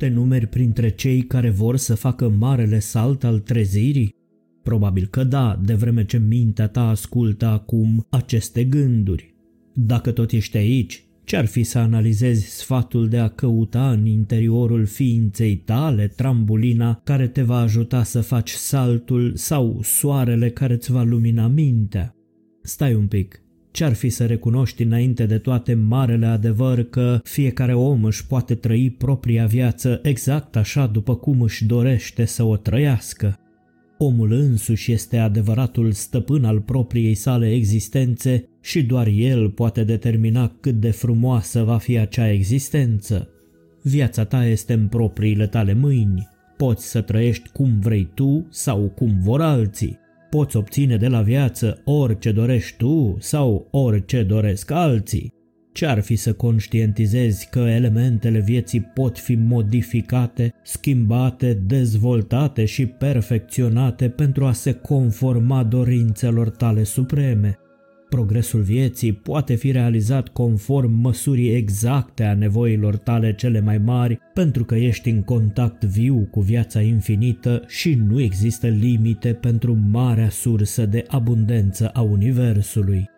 Te numeri printre cei care vor să facă marele salt al trezirii? Probabil că da, de vreme ce mintea ta ascultă acum aceste gânduri. Dacă tot ești aici, ce-ar fi să analizezi sfatul de a căuta în interiorul ființei tale trambulina care te va ajuta să faci saltul sau soarele care îți va lumina mintea? Stai un pic, ce-ar fi să recunoști înainte de toate marele adevăr că fiecare om își poate trăi propria viață exact așa după cum își dorește să o trăiască? Omul însuși este adevăratul stăpân al propriei sale existențe și doar el poate determina cât de frumoasă va fi acea existență. Viața ta este în propriile tale mâini. Poți să trăiești cum vrei tu sau cum vor alții. Poți obține de la viață orice dorești tu sau orice doresc alții. Ce-ar fi să conștientizezi că elementele vieții pot fi modificate, schimbate, dezvoltate și perfecționate pentru a se conforma dorințelor tale supreme? Progresul vieții poate fi realizat conform măsurii exacte a nevoilor tale cele mai mari, pentru că ești în contact viu cu viața infinită și nu există limite pentru marea sursă de abundență a Universului.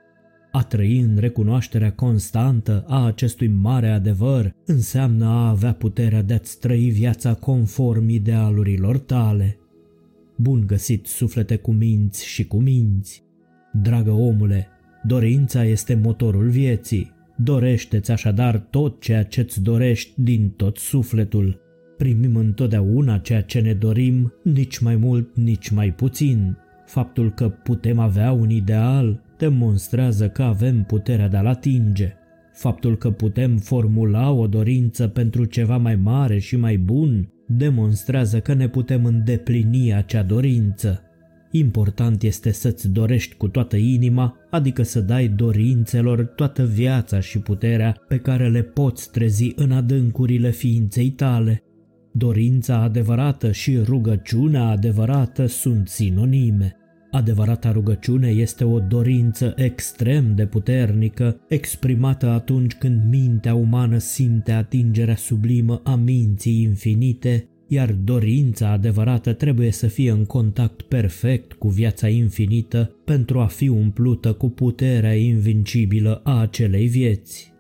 A trăi în recunoașterea constantă a acestui mare adevăr înseamnă a avea puterea de a-ți trăi viața conform idealurilor tale. Bun găsit, suflete cu minți și cu minți! Dragă omule, dorința este motorul vieții. Dorește-ți așadar tot ceea ce-ți dorești din tot sufletul. Primim întotdeauna ceea ce ne dorim, nici mai mult, nici mai puțin. Faptul că putem avea un ideal demonstrează că avem puterea de a-l atinge. Faptul că putem formula o dorință pentru ceva mai mare și mai bun demonstrează că ne putem îndeplini acea dorință. Important este să-ți dorești cu toată inima, adică să dai dorințelor toată viața și puterea pe care le poți trezi în adâncurile ființei tale. Dorința adevărată și rugăciunea adevărată sunt sinonime. Adevărata rugăciune este o dorință extrem de puternică, exprimată atunci când mintea umană simte atingerea sublimă a minții infinite, iar dorința adevărată trebuie să fie în contact perfect cu viața infinită pentru a fi umplută cu puterea invincibilă a acelei vieți.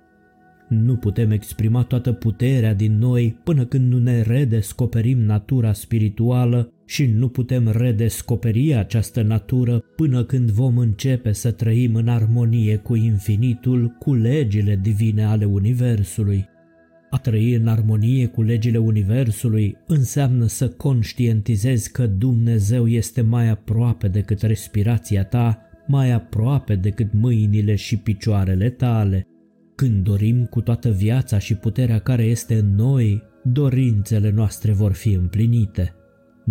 Nu putem exprima toată puterea din noi până când nu ne redescoperim natura spirituală și nu putem redescoperi această natură până când vom începe să trăim în armonie cu infinitul, cu legile divine ale Universului. A trăi în armonie cu legile Universului înseamnă să conștientizezi că Dumnezeu este mai aproape decât respirația ta, mai aproape decât mâinile și picioarele tale. Când dorim cu toată viața și puterea care este în noi, dorințele noastre vor fi împlinite.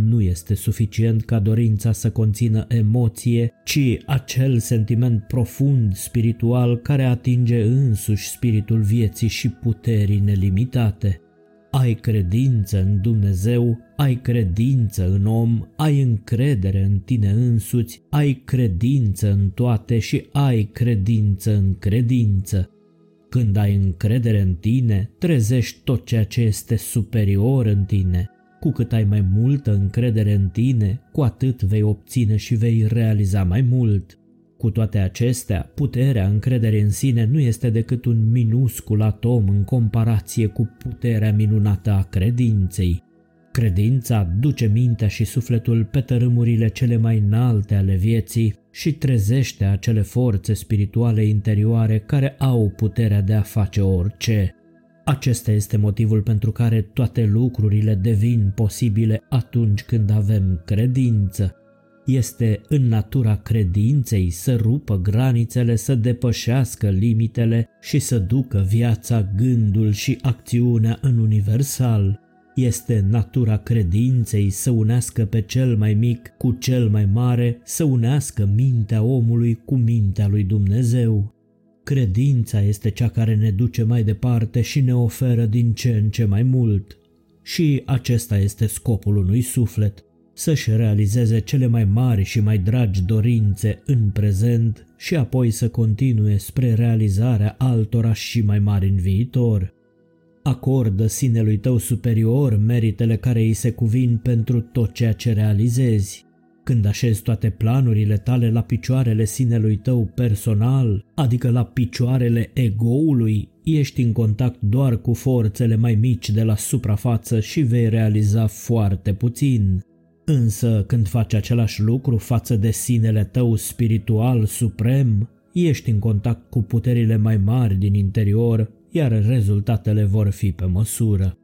Nu este suficient ca dorința să conțină emoție, ci acel sentiment profund spiritual care atinge însuși spiritul vieții și puterii nelimitate. Ai credință în Dumnezeu, ai credință în om, ai încredere în tine însuți, ai credință în toate și ai credință în credință. Când ai încredere în tine, trezești tot ceea ce este superior în tine. Cu cât ai mai multă încredere în tine, cu atât vei obține și vei realiza mai mult. Cu toate acestea, puterea încrederii în sine nu este decât un minuscul atom în comparație cu puterea minunată a credinței. Credința duce mintea și sufletul pe tărâmurile cele mai înalte ale vieții și trezește acele forțe spirituale interioare care au puterea de a face orice. Acesta este motivul pentru care toate lucrurile devin posibile atunci când avem credință. Este în natura credinței să rupă granițele, să depășească limitele și să ducă viața, gândul și acțiunea în universal. Este natura credinței să unească pe cel mai mic cu cel mai mare, să unească mintea omului cu mintea lui Dumnezeu. Credința este cea care ne duce mai departe și ne oferă din ce în ce mai mult. Și acesta este scopul unui suflet, să-și realizeze cele mai mari și mai dragi dorințe în prezent și apoi să continue spre realizarea altora și mai mari în viitor. Acordă sinelui tău superior meritele care îi se cuvin pentru tot ceea ce realizezi. Când așezi toate planurile tale la picioarele sinelui tău personal, adică la picioarele egoului, ești în contact doar cu forțele mai mici de la suprafață și vei realiza foarte puțin. Însă când faci același lucru față de sinele tău spiritual suprem, ești în contact cu puterile mai mari din interior, iar rezultatele vor fi pe măsură.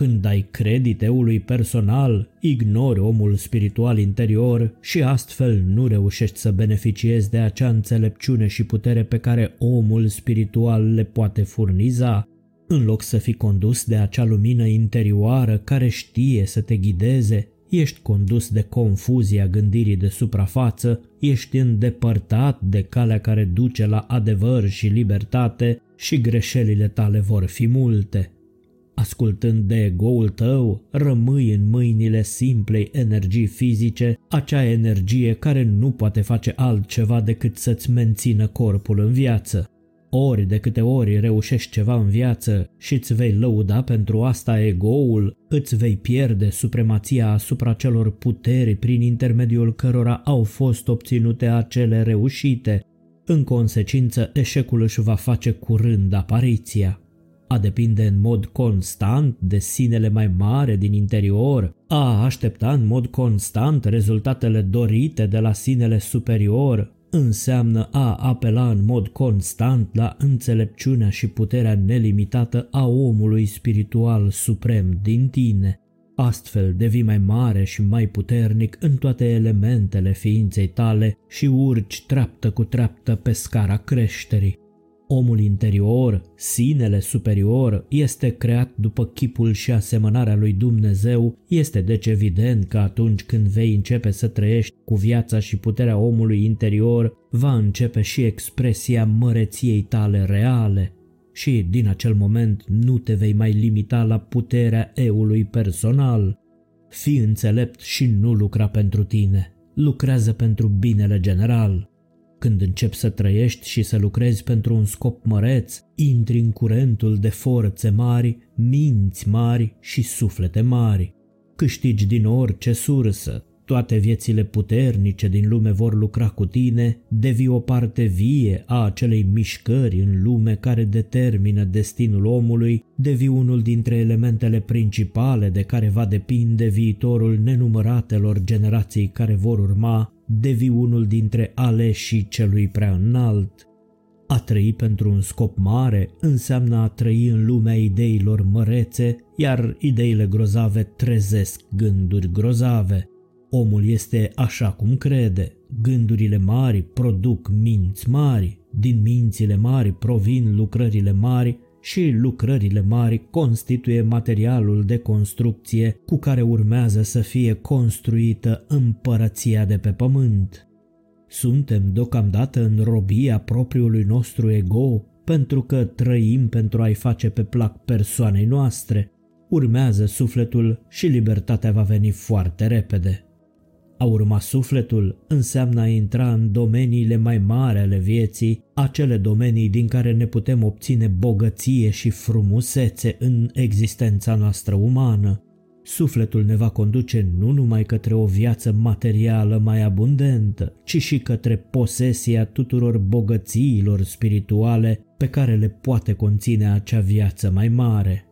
Când dai credit eului personal, ignori omul spiritual interior și astfel nu reușești să beneficiezi de acea înțelepciune și putere pe care omul spiritual le poate furniza, în loc să fii condus de acea lumină interioară care știe să te ghideze, ești condus de confuzia gândirii de suprafață, ești îndepărtat de calea care duce la adevăr și libertate și greșelile tale vor fi multe. Ascultând de ego-ul tău, rămâi în mâinile simplei energii fizice, acea energie care nu poate face altceva decât să-ți mențină corpul în viață. Ori de câte ori reușești ceva în viață și îți vei lăuda pentru asta ego-ul, îți vei pierde supremația asupra celor puteri prin intermediul cărora au fost obținute acele reușite. În consecință, eșecul își va face curând apariția a depinde în mod constant de sinele mai mare din interior, a aștepta în mod constant rezultatele dorite de la sinele superior, înseamnă a apela în mod constant la înțelepciunea și puterea nelimitată a omului spiritual suprem din tine. Astfel devii mai mare și mai puternic în toate elementele ființei tale și urci treaptă cu treaptă pe scara creșterii. Omul interior, sinele superior, este creat după chipul și asemănarea lui Dumnezeu, este deci evident că atunci când vei începe să trăiești cu viața și puterea omului interior, va începe și expresia măreției tale reale. Și din acel moment nu te vei mai limita la puterea eului personal. Fii înțelept și nu lucra pentru tine, lucrează pentru binele general. Când începi să trăiești și să lucrezi pentru un scop măreț, intri în curentul de forțe mari, minți mari și suflete mari. Câștigi din orice sursă, toate viețile puternice din lume vor lucra cu tine, devii o parte vie a acelei mișcări în lume care determină destinul omului, devii unul dintre elementele principale de care va depinde viitorul nenumăratelor generații care vor urma, devii unul dintre aleșii celui prea înalt. A trăi pentru un scop mare înseamnă a trăi în lumea ideilor mărețe, iar ideile grozave trezesc gânduri grozave. Omul este așa cum crede. Gândurile mari produc minți mari, din mințile mari provin lucrările mari și lucrările mari constituie materialul de construcție cu care urmează să fie construită împărăția de pe pământ. Suntem deocamdată în robia propriului nostru ego pentru că trăim pentru a-i face pe plac persoanei noastre. Urmează sufletul și libertatea va veni foarte repede. A urma sufletul înseamnă a intra în domeniile mai mari ale vieții, acele domenii din care ne putem obține bogăție și frumusețe în existența noastră umană. Sufletul ne va conduce nu numai către o viață materială mai abundentă, ci și către posesia tuturor bogățiilor spirituale pe care le poate conține acea viață mai mare.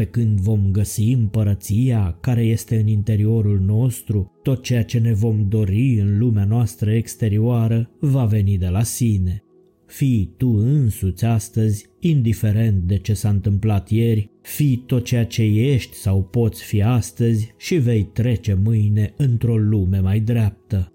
Pe când vom găsi împărăția care este în interiorul nostru, tot ceea ce ne vom dori în lumea noastră exterioară va veni de la sine. Fii tu însuți astăzi, indiferent de ce s-a întâmplat ieri, fii tot ceea ce ești sau poți fi astăzi și vei trece mâine într-o lume mai dreaptă.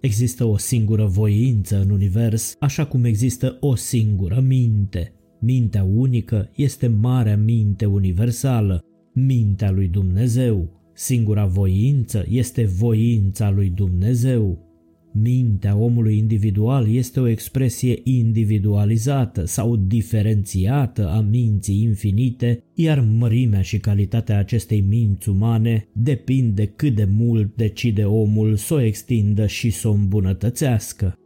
Există o singură voință în univers, așa cum există o singură minte. Mintea unică este marea minte universală, mintea lui Dumnezeu. Singura voință este voința lui Dumnezeu. Mintea omului individual este o expresie individualizată sau diferențiată a minții infinite, iar mărimea și calitatea acestei minți umane depinde cât de mult decide omul să o extindă și să o îmbunătățească.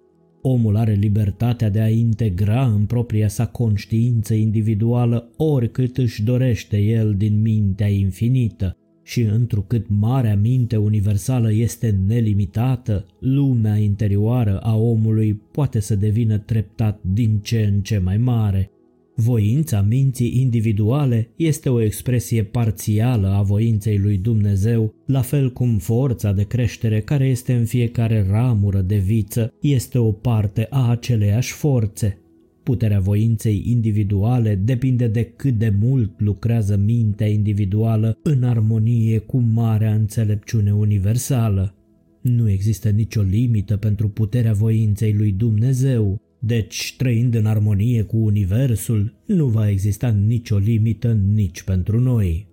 Omul are libertatea de a integra în propria sa conștiință individuală oricât își dorește el din mintea infinită și întrucât marea minte universală este nelimitată, lumea interioară a omului poate să devină treptat din ce în ce mai mare. Voința minții individuale este o expresie parțială a voinței lui Dumnezeu, la fel cum forța de creștere care este în fiecare ramură de viță este o parte a aceleiași forțe. Puterea voinței individuale depinde de cât de mult lucrează mintea individuală în armonie cu marea înțelepciune universală. Nu există nicio limită pentru puterea voinței lui Dumnezeu, deci, trăind în armonie cu Universul, nu va exista nicio limită nici pentru noi.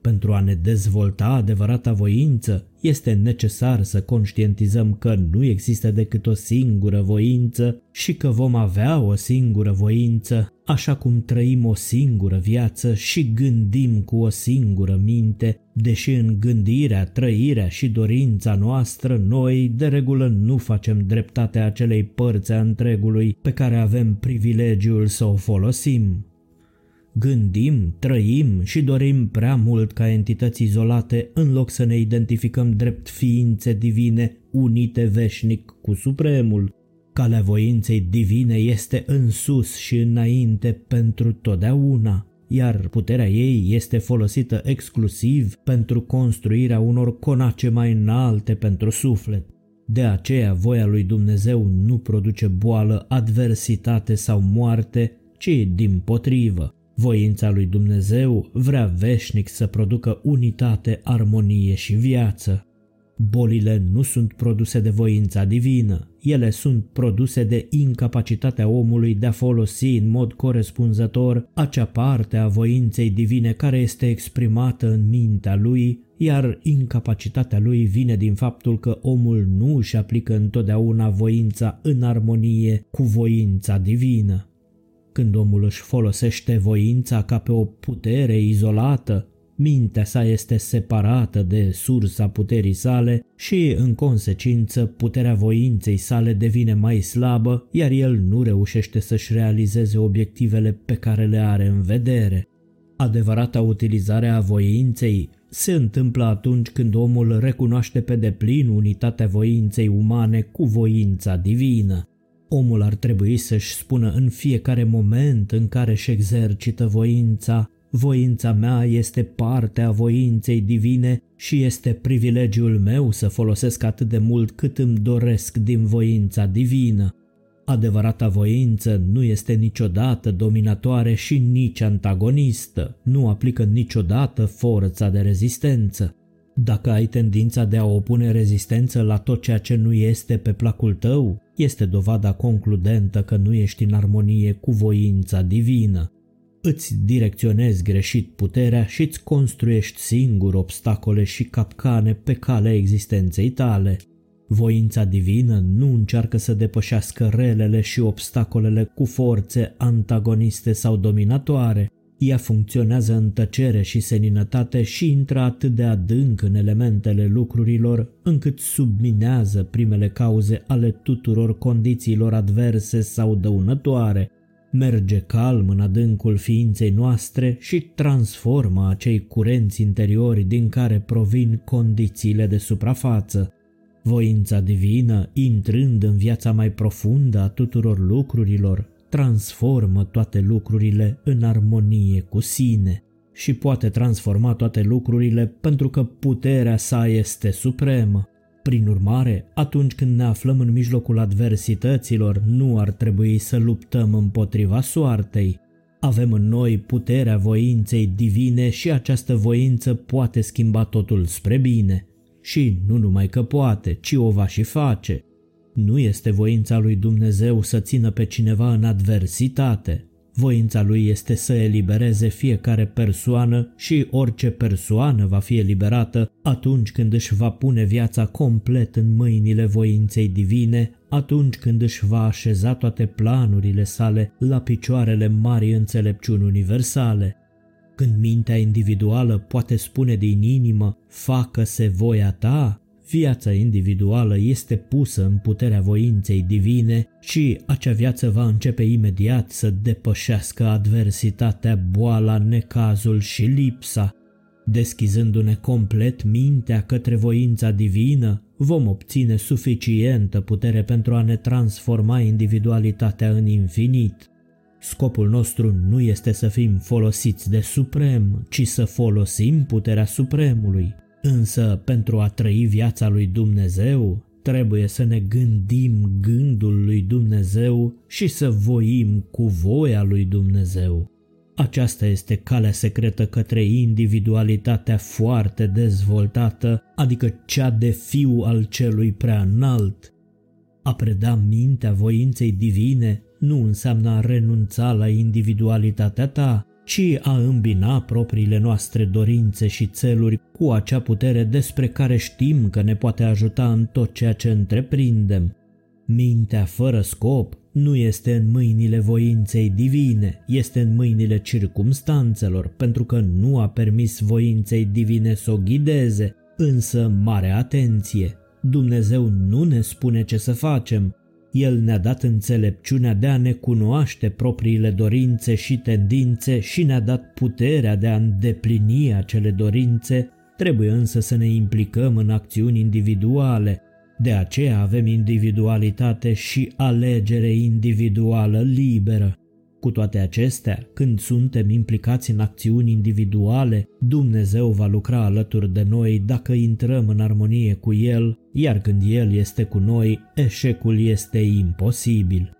Pentru a ne dezvolta adevărata voință, este necesar să conștientizăm că nu există decât o singură voință și că vom avea o singură voință, așa cum trăim o singură viață și gândim cu o singură minte, deși în gândirea, trăirea și dorința noastră noi de regulă nu facem dreptatea acelei părți a întregului pe care avem privilegiul să o folosim. Gândim, trăim și dorim prea mult ca entități izolate în loc să ne identificăm drept ființe divine unite veșnic cu Supremul. Calea voinței divine este în sus și înainte pentru totdeauna, iar puterea ei este folosită exclusiv pentru construirea unor conace mai înalte pentru suflet. De aceea voia lui Dumnezeu nu produce boală, adversitate sau moarte, ci din potrivă. Voința lui Dumnezeu vrea veșnic să producă unitate, armonie și viață. Bolile nu sunt produse de voința divină, ele sunt produse de incapacitatea omului de a folosi în mod corespunzător acea parte a voinței divine care este exprimată în mintea lui, iar incapacitatea lui vine din faptul că omul nu își aplică întotdeauna voința în armonie cu voința divină. Când omul își folosește voința ca pe o putere izolată, mintea sa este separată de sursa puterii sale și, în consecință, puterea voinței sale devine mai slabă, iar el nu reușește să-și realizeze obiectivele pe care le are în vedere. Adevărata utilizare a voinței se întâmplă atunci când omul recunoaște pe deplin unitatea voinței umane cu voința divină. Omul ar trebui să-și spună în fiecare moment în care își exercită voința, voința mea este parte a voinței divine și este privilegiul meu să folosesc atât de mult cât îmi doresc din voința divină. Adevărata voință nu este niciodată dominatoare și nici antagonistă, nu aplică niciodată forța de rezistență. Dacă ai tendința de a opune rezistență la tot ceea ce nu este pe placul tău, este dovada concludentă că nu ești în armonie cu voința divină. Îți direcționezi greșit puterea și îți construiești singur obstacole și capcane pe calea existenței tale. Voința divină nu încearcă să depășească relele și obstacolele cu forțe antagoniste sau dominatoare, ea funcționează în tăcere și seninătate și intră atât de adânc în elementele lucrurilor, încât subminează primele cauze ale tuturor condițiilor adverse sau dăunătoare, merge calm în adâncul ființei noastre și transformă acei curenți interiori din care provin condițiile de suprafață. Voința divină, intrând în viața mai profundă a tuturor lucrurilor, transformă toate lucrurile în armonie cu sine și poate transforma toate lucrurile pentru că puterea sa este supremă. Prin urmare, atunci când ne aflăm în mijlocul adversităților, nu ar trebui să luptăm împotriva soartei. Avem în noi puterea voinței divine și această voință poate schimba totul spre bine. Și nu numai că poate, ci o va și face. Nu este voința lui Dumnezeu să țină pe cineva în adversitate. Voința lui este să elibereze fiecare persoană și orice persoană va fi eliberată atunci când își va pune viața complet în mâinile voinței divine, atunci când își va așeza toate planurile sale la picioarele marii înțelepciuni universale. Când mintea individuală poate spune din inimă, facă-se voia ta, viața individuală este pusă în puterea voinței divine și acea viață va începe imediat să depășească adversitatea, boala, necazul și lipsa. Deschizându-ne complet mintea către voința divină, vom obține suficientă putere pentru a ne transforma individualitatea în infinit. Scopul nostru nu este să fim folosiți de Suprem, ci să folosim puterea Supremului. Însă, pentru a trăi viața lui Dumnezeu, trebuie să ne gândim gândul lui Dumnezeu și să voim cu voia lui Dumnezeu. Aceasta este calea secretă către individualitatea foarte dezvoltată, adică cea de fiu al celui prea înalt. A preda mintea voinței divine nu înseamnă a renunța la individualitatea ta, ci a îmbina propriile noastre dorințe și țeluri cu acea putere despre care știm că ne poate ajuta în tot ceea ce întreprindem. Mintea fără scop nu este în mâinile voinței divine, este în mâinile circumstanțelor, pentru că nu a permis voinței divine să o ghideze, însă mare atenție, Dumnezeu nu ne spune ce să facem, el ne-a dat înțelepciunea de a ne cunoaște propriile dorințe și tendințe și ne-a dat puterea de a îndeplini acele dorințe, trebuie însă să ne implicăm în acțiuni individuale, de aceea avem individualitate și alegere individuală liberă. Cu toate acestea, când suntem implicați în acțiuni individuale, Dumnezeu va lucra alături de noi dacă intrăm în armonie cu El, iar când El este cu noi, eșecul este imposibil.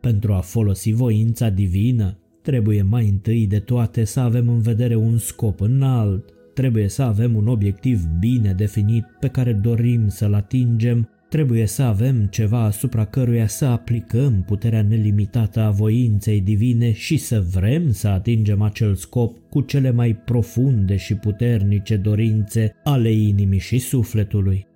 Pentru a folosi voința divină, trebuie mai întâi de toate să avem în vedere un scop înalt, trebuie să avem un obiectiv bine definit pe care dorim să-l atingem Trebuie să avem ceva asupra căruia să aplicăm puterea nelimitată a voinței divine și să vrem să atingem acel scop cu cele mai profunde și puternice dorințe ale inimii și sufletului.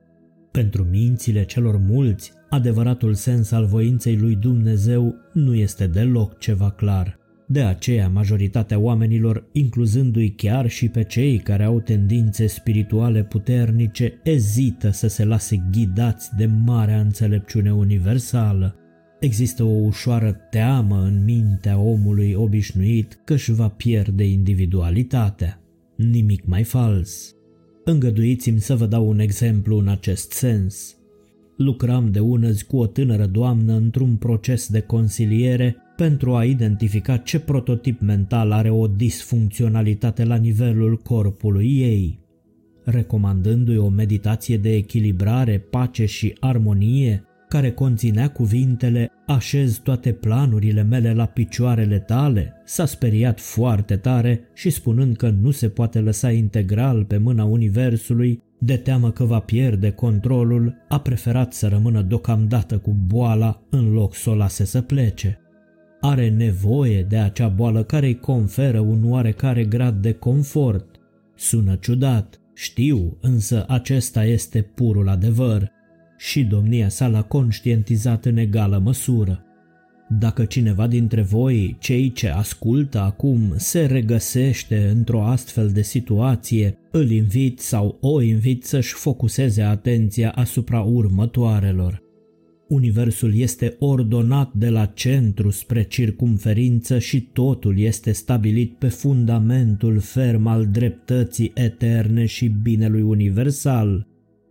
Pentru mințile celor mulți, adevăratul sens al voinței lui Dumnezeu nu este deloc ceva clar. De aceea, majoritatea oamenilor, incluzându-i chiar și pe cei care au tendințe spirituale puternice, ezită să se lase ghidați de marea înțelepciune universală. Există o ușoară teamă în mintea omului obișnuit că își va pierde individualitatea. Nimic mai fals. Îngăduiți-mi să vă dau un exemplu în acest sens. Lucram de unăzi cu o tânără doamnă într-un proces de consiliere pentru a identifica ce prototip mental are o disfuncționalitate la nivelul corpului ei. Recomandându-i o meditație de echilibrare, pace și armonie, care conținea cuvintele așez toate planurile mele la picioarele tale, s-a speriat foarte tare și spunând că nu se poate lăsa integral pe mâna Universului, de teamă că va pierde controlul, a preferat să rămână deocamdată cu boala în loc să o lase să plece are nevoie de acea boală care îi conferă un oarecare grad de confort. Sună ciudat, știu, însă acesta este purul adevăr și domnia sa l-a conștientizat în egală măsură. Dacă cineva dintre voi, cei ce ascultă acum, se regăsește într-o astfel de situație, îl invit sau o invit să-și focuseze atenția asupra următoarelor. Universul este ordonat de la centru spre circumferință și totul este stabilit pe fundamentul ferm al dreptății eterne și binelui universal.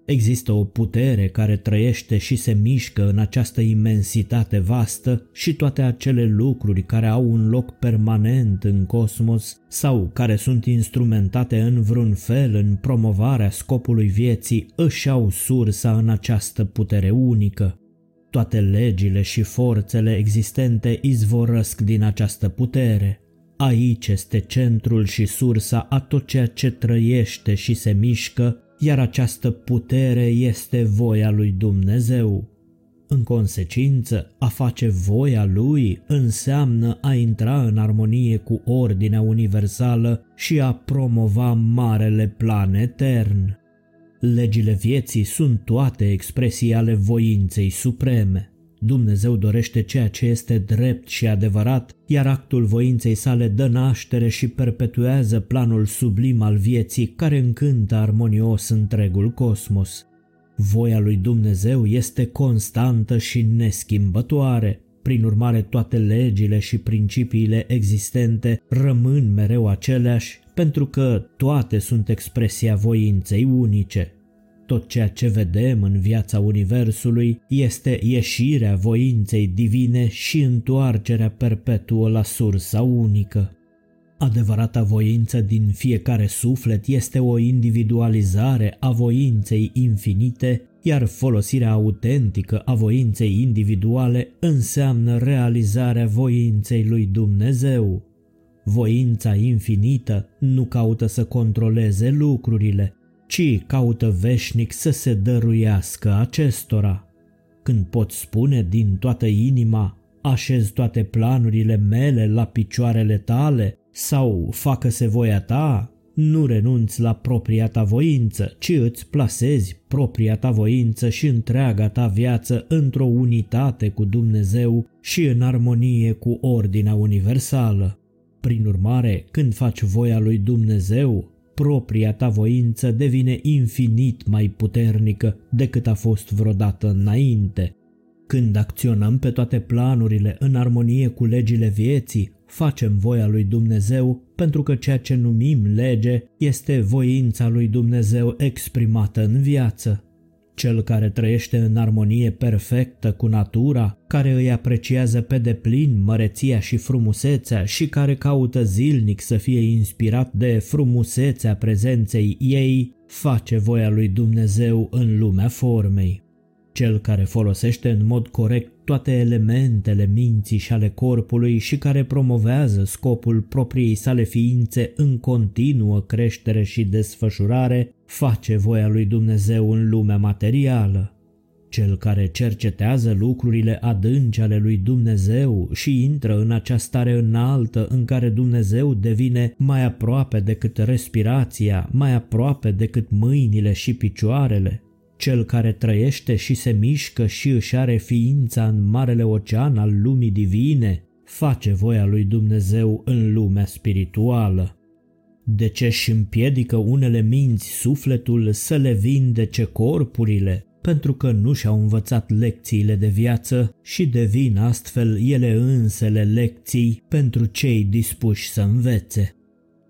Există o putere care trăiește și se mișcă în această imensitate vastă și toate acele lucruri care au un loc permanent în cosmos sau care sunt instrumentate în vreun fel în promovarea scopului vieții își au sursa în această putere unică. Toate legile și forțele existente izvorăsc din această putere. Aici este centrul și sursa a tot ceea ce trăiește și se mișcă, iar această putere este voia lui Dumnezeu. În consecință, a face voia lui înseamnă a intra în armonie cu ordinea universală și a promova marele plan etern. Legile vieții sunt toate expresii ale voinței supreme. Dumnezeu dorește ceea ce este drept și adevărat, iar actul voinței sale dă naștere și perpetuează planul sublim al vieții care încântă armonios întregul cosmos. Voia lui Dumnezeu este constantă și neschimbătoare. Prin urmare, toate legile și principiile existente rămân mereu aceleași, pentru că toate sunt expresia voinței unice. Tot ceea ce vedem în viața Universului este ieșirea voinței divine și întoarcerea perpetuă la sursa unică. Adevărata voință din fiecare suflet este o individualizare a voinței infinite, iar folosirea autentică a voinței individuale înseamnă realizarea voinței lui Dumnezeu. Voința infinită nu caută să controleze lucrurile, ci caută veșnic să se dăruiască acestora. Când poți spune din toată inima, așez toate planurile mele la picioarele tale sau facă-se voia ta, nu renunți la propria ta voință, ci îți plasezi propria ta voință și întreaga ta viață într-o unitate cu Dumnezeu și în armonie cu ordinea universală. Prin urmare, când faci voia lui Dumnezeu, propria ta voință devine infinit mai puternică decât a fost vreodată înainte. Când acționăm pe toate planurile în armonie cu legile vieții, facem voia lui Dumnezeu pentru că ceea ce numim lege este voința lui Dumnezeu exprimată în viață. Cel care trăiește în armonie perfectă cu natura, care îi apreciază pe deplin măreția și frumusețea și care caută zilnic să fie inspirat de frumusețea prezenței ei, face voia lui Dumnezeu în lumea formei. Cel care folosește în mod corect toate elementele minții și ale corpului și care promovează scopul propriei sale ființe în continuă creștere și desfășurare, face voia lui Dumnezeu în lumea materială. Cel care cercetează lucrurile adânci ale lui Dumnezeu și intră în acea stare înaltă în care Dumnezeu devine mai aproape decât respirația, mai aproape decât mâinile și picioarele, cel care trăiește și se mișcă și își are ființa în marele ocean al lumii divine, face voia lui Dumnezeu în lumea spirituală. De ce își împiedică unele minți sufletul să le vindece corpurile? Pentru că nu și-au învățat lecțiile de viață și devin astfel ele însele lecții pentru cei dispuși să învețe.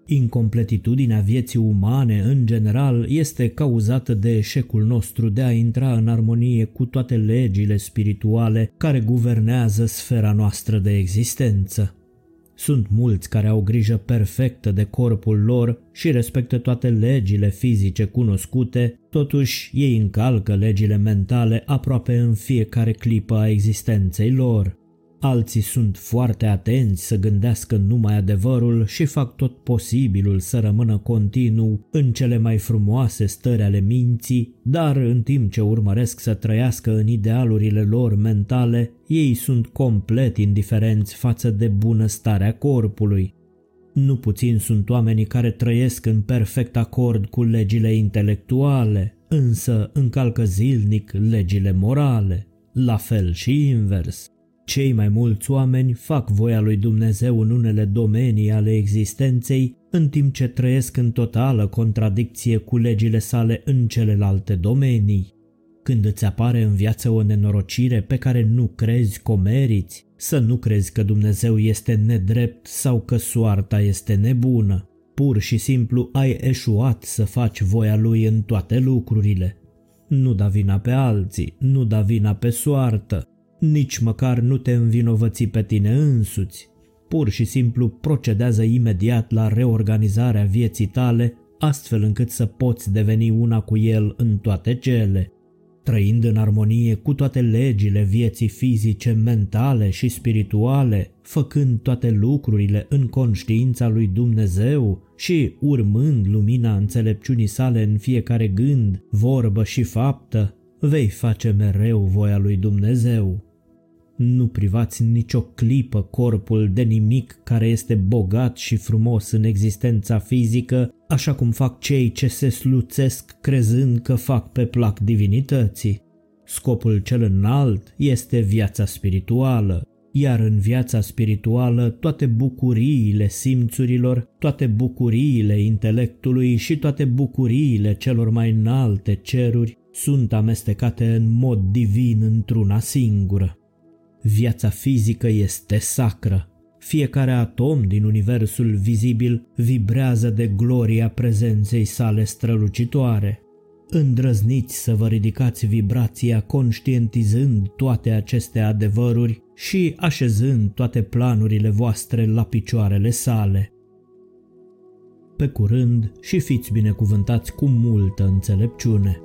Incompletitudinea vieții umane, în general, este cauzată de eșecul nostru de a intra în armonie cu toate legile spirituale care guvernează sfera noastră de existență. Sunt mulți care au grijă perfectă de corpul lor și respectă toate legile fizice cunoscute, totuși ei încalcă legile mentale aproape în fiecare clipă a existenței lor. Alții sunt foarte atenți să gândească numai adevărul și fac tot posibilul să rămână continuu în cele mai frumoase stări ale minții, dar în timp ce urmăresc să trăiască în idealurile lor mentale, ei sunt complet indiferenți față de bunăstarea corpului. Nu puțin sunt oamenii care trăiesc în perfect acord cu legile intelectuale, însă încalcă zilnic legile morale, la fel și invers. Cei mai mulți oameni fac voia lui Dumnezeu în unele domenii ale existenței, în timp ce trăiesc în totală contradicție cu legile sale în celelalte domenii. Când îți apare în viață o nenorocire pe care nu crezi că o meriți, să nu crezi că Dumnezeu este nedrept sau că soarta este nebună. Pur și simplu ai eșuat să faci voia lui în toate lucrurile. Nu da vina pe alții, nu da vina pe soartă, nici măcar nu te învinovăți pe tine însuți. Pur și simplu procedează imediat la reorganizarea vieții tale, astfel încât să poți deveni una cu el în toate cele. Trăind în armonie cu toate legile vieții fizice, mentale și spirituale, făcând toate lucrurile în conștiința lui Dumnezeu și urmând lumina înțelepciunii sale în fiecare gând, vorbă și faptă, vei face mereu voia lui Dumnezeu. Nu privați nicio clipă corpul de nimic care este bogat și frumos în existența fizică, așa cum fac cei ce se sluțesc crezând că fac pe plac divinității. Scopul cel înalt este viața spirituală, iar în viața spirituală toate bucuriile simțurilor, toate bucuriile intelectului și toate bucuriile celor mai înalte ceruri sunt amestecate în mod divin într-una singură. Viața fizică este sacră. Fiecare atom din universul vizibil vibrează de gloria prezenței sale strălucitoare. Îndrăzniți să vă ridicați vibrația conștientizând toate aceste adevăruri și așezând toate planurile voastre la picioarele sale. Pe curând și fiți binecuvântați cu multă înțelepciune.